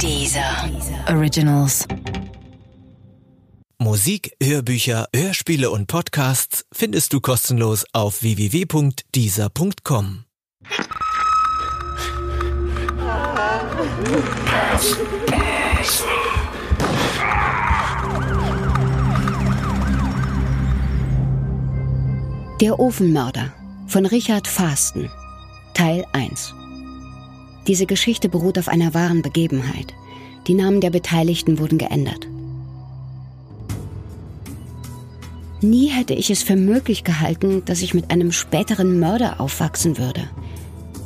Dieser Originals. Musik, Hörbücher, Hörspiele und Podcasts findest du kostenlos auf www.dieser.com. Der Ofenmörder von Richard Fasten Teil 1 Diese Geschichte beruht auf einer wahren Begebenheit. Die Namen der Beteiligten wurden geändert. Nie hätte ich es für möglich gehalten, dass ich mit einem späteren Mörder aufwachsen würde.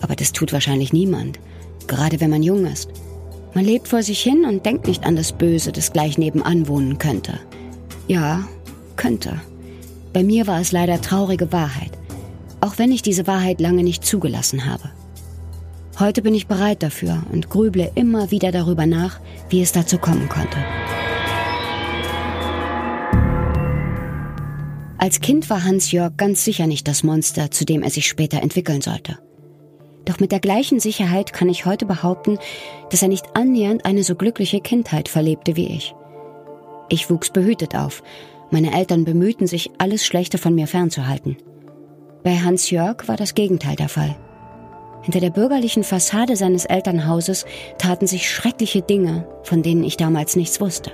Aber das tut wahrscheinlich niemand, gerade wenn man jung ist. Man lebt vor sich hin und denkt nicht an das Böse, das gleich nebenan wohnen könnte. Ja, könnte. Bei mir war es leider traurige Wahrheit, auch wenn ich diese Wahrheit lange nicht zugelassen habe. Heute bin ich bereit dafür und grüble immer wieder darüber nach, wie es dazu kommen konnte. Als Kind war Hans-Jörg ganz sicher nicht das Monster, zu dem er sich später entwickeln sollte. Doch mit der gleichen Sicherheit kann ich heute behaupten, dass er nicht annähernd eine so glückliche Kindheit verlebte wie ich. Ich wuchs behütet auf meine Eltern bemühten sich, alles Schlechte von mir fernzuhalten. Bei Hans Jörg war das Gegenteil der Fall. Hinter der bürgerlichen Fassade seines Elternhauses taten sich schreckliche Dinge, von denen ich damals nichts wusste.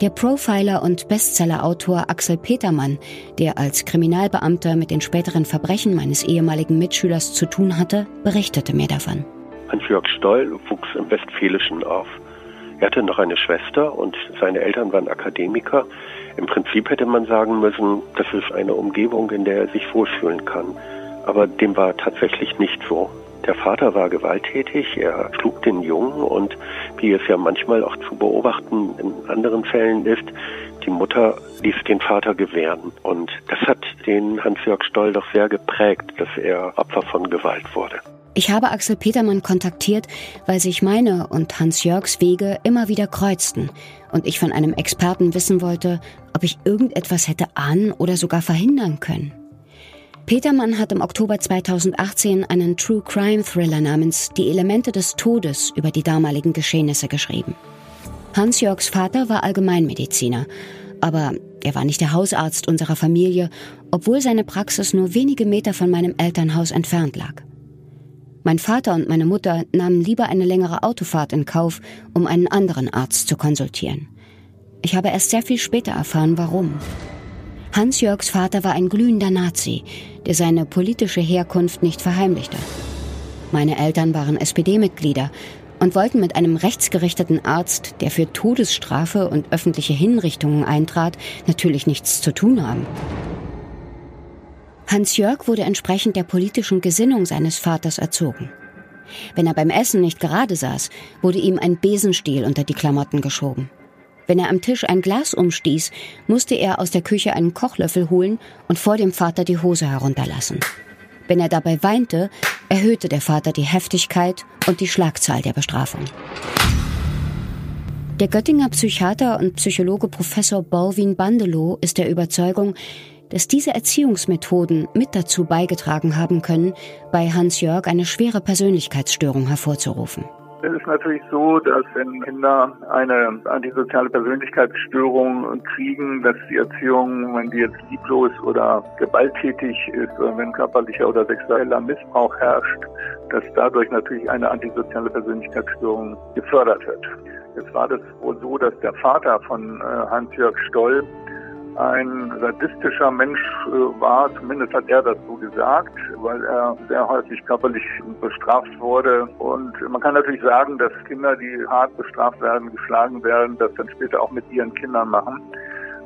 Der Profiler und Bestsellerautor Axel Petermann, der als Kriminalbeamter mit den späteren Verbrechen meines ehemaligen Mitschülers zu tun hatte, berichtete mir davon. Hans-Jörg Stoll wuchs im Westfälischen auf. Er hatte noch eine Schwester und seine Eltern waren Akademiker. Im Prinzip hätte man sagen müssen, das ist eine Umgebung, in der er sich wohlfühlen kann. Aber dem war tatsächlich nicht so. Der Vater war gewalttätig, er schlug den Jungen und wie es ja manchmal auch zu beobachten in anderen Fällen ist, die Mutter ließ den Vater gewähren. Und das hat den Hans-Jörg Stoll doch sehr geprägt, dass er Opfer von Gewalt wurde. Ich habe Axel Petermann kontaktiert, weil sich meine und Hans-Jörgs Wege immer wieder kreuzten und ich von einem Experten wissen wollte, ob ich irgendetwas hätte ahnen oder sogar verhindern können. Petermann hat im Oktober 2018 einen True Crime Thriller namens Die Elemente des Todes über die damaligen Geschehnisse geschrieben. Hans-Jörgs Vater war Allgemeinmediziner, aber er war nicht der Hausarzt unserer Familie, obwohl seine Praxis nur wenige Meter von meinem Elternhaus entfernt lag. Mein Vater und meine Mutter nahmen lieber eine längere Autofahrt in Kauf, um einen anderen Arzt zu konsultieren. Ich habe erst sehr viel später erfahren, warum. Hans-Jörgs Vater war ein glühender Nazi, der seine politische Herkunft nicht verheimlichte. Meine Eltern waren SPD-Mitglieder und wollten mit einem rechtsgerichteten Arzt, der für Todesstrafe und öffentliche Hinrichtungen eintrat, natürlich nichts zu tun haben. Hans-Jörg wurde entsprechend der politischen Gesinnung seines Vaters erzogen. Wenn er beim Essen nicht gerade saß, wurde ihm ein Besenstiel unter die Klamotten geschoben. Wenn er am Tisch ein Glas umstieß, musste er aus der Küche einen Kochlöffel holen und vor dem Vater die Hose herunterlassen. Wenn er dabei weinte, erhöhte der Vater die Heftigkeit und die Schlagzahl der Bestrafung. Der Göttinger Psychiater und Psychologe Professor Borwin Bandelow ist der Überzeugung, dass diese Erziehungsmethoden mit dazu beigetragen haben können, bei Hans-Jörg eine schwere Persönlichkeitsstörung hervorzurufen. Es ist natürlich so, dass wenn Kinder eine antisoziale Persönlichkeitsstörung kriegen, dass die Erziehung, wenn die jetzt lieblos oder gewalttätig ist oder wenn körperlicher oder sexueller Missbrauch herrscht, dass dadurch natürlich eine antisoziale Persönlichkeitsstörung gefördert wird. Jetzt war das wohl so, dass der Vater von äh, Hans-Jörg Stoll ein sadistischer Mensch äh, war, zumindest hat er so gesagt, weil er sehr häufig körperlich bestraft wurde. Und man kann natürlich sagen, dass Kinder, die hart bestraft werden, geschlagen werden, das dann später auch mit ihren Kindern machen.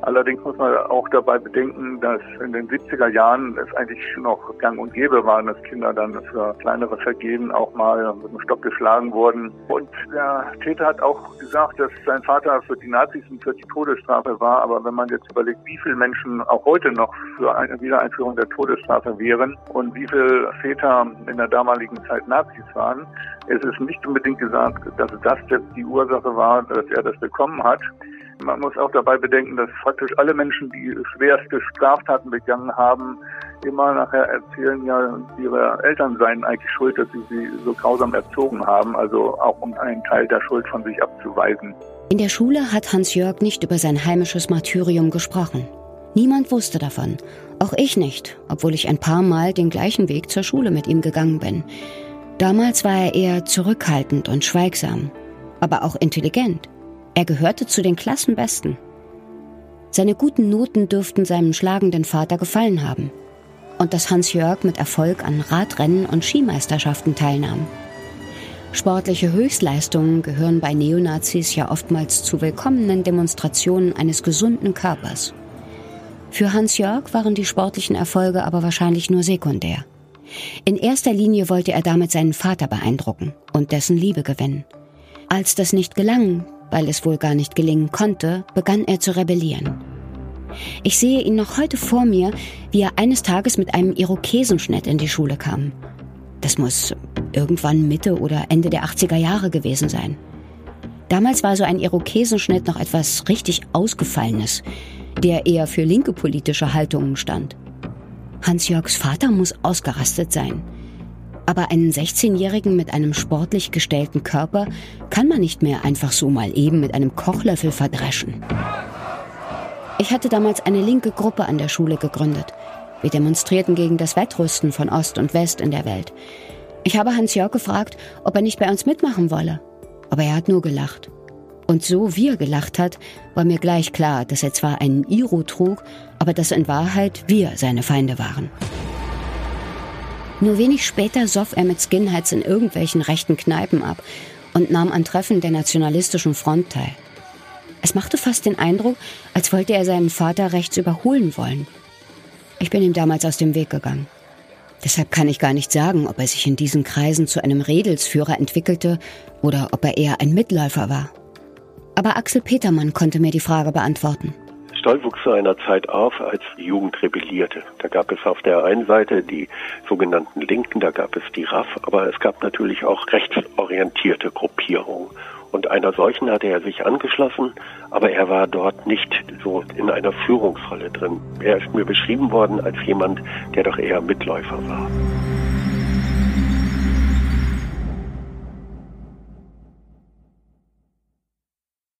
Allerdings muss man auch dabei bedenken, dass in den 70er Jahren es eigentlich noch gang und gäbe war, dass Kinder dann für kleinere Vergehen auch mal mit dem Stock geschlagen wurden. Und der Täter hat auch gesagt, dass sein Vater für die Nazis und für die Todesstrafe war. Aber wenn man jetzt überlegt, wie viele Menschen auch heute noch für eine Wiedereinführung der Todesstrafe wären und wie viele Väter in der damaligen Zeit Nazis waren, es ist nicht unbedingt gesagt, dass das jetzt die Ursache war, dass er das bekommen hat. Man muss auch dabei bedenken, dass praktisch alle Menschen, die schwerste Straftaten begangen haben, immer nachher erzählen, ja, ihre Eltern seien eigentlich schuld, dass sie sie so grausam erzogen haben, also auch um einen Teil der Schuld von sich abzuweisen. In der Schule hat Hans-Jörg nicht über sein heimisches Martyrium gesprochen. Niemand wusste davon. Auch ich nicht, obwohl ich ein paar Mal den gleichen Weg zur Schule mit ihm gegangen bin. Damals war er eher zurückhaltend und schweigsam, aber auch intelligent. Er gehörte zu den Klassenbesten. Seine guten Noten dürften seinem schlagenden Vater gefallen haben. Und dass Hans-Jörg mit Erfolg an Radrennen und Skimeisterschaften teilnahm. Sportliche Höchstleistungen gehören bei Neonazis ja oftmals zu willkommenen Demonstrationen eines gesunden Körpers. Für Hans-Jörg waren die sportlichen Erfolge aber wahrscheinlich nur sekundär. In erster Linie wollte er damit seinen Vater beeindrucken und dessen Liebe gewinnen. Als das nicht gelang, weil es wohl gar nicht gelingen konnte, begann er zu rebellieren. Ich sehe ihn noch heute vor mir, wie er eines Tages mit einem Irokesenschnitt in die Schule kam. Das muss irgendwann Mitte oder Ende der 80er Jahre gewesen sein. Damals war so ein Irokesenschnitt noch etwas richtig Ausgefallenes, der eher für linke politische Haltungen stand. Hans-Jörgs Vater muss ausgerastet sein. Aber einen 16-Jährigen mit einem sportlich gestellten Körper kann man nicht mehr einfach so mal eben mit einem Kochlöffel verdreschen. Ich hatte damals eine linke Gruppe an der Schule gegründet. Wir demonstrierten gegen das Wettrüsten von Ost und West in der Welt. Ich habe Hans-Jörg gefragt, ob er nicht bei uns mitmachen wolle. Aber er hat nur gelacht. Und so wie er gelacht hat, war mir gleich klar, dass er zwar einen Iro trug, aber dass in Wahrheit wir seine Feinde waren. Nur wenig später soff er mit Skinheads in irgendwelchen rechten Kneipen ab und nahm an Treffen der nationalistischen Front teil. Es machte fast den Eindruck, als wollte er seinen Vater rechts überholen wollen. Ich bin ihm damals aus dem Weg gegangen. Deshalb kann ich gar nicht sagen, ob er sich in diesen Kreisen zu einem Redelsführer entwickelte oder ob er eher ein Mitläufer war. Aber Axel Petermann konnte mir die Frage beantworten. Stoll wuchs zu einer Zeit auf, als die Jugend rebellierte. Da gab es auf der einen Seite die sogenannten Linken, da gab es die RAF, aber es gab natürlich auch rechtsorientierte Gruppierungen. Und einer solchen hatte er sich angeschlossen, aber er war dort nicht so in einer Führungsrolle drin. Er ist mir beschrieben worden als jemand, der doch eher Mitläufer war.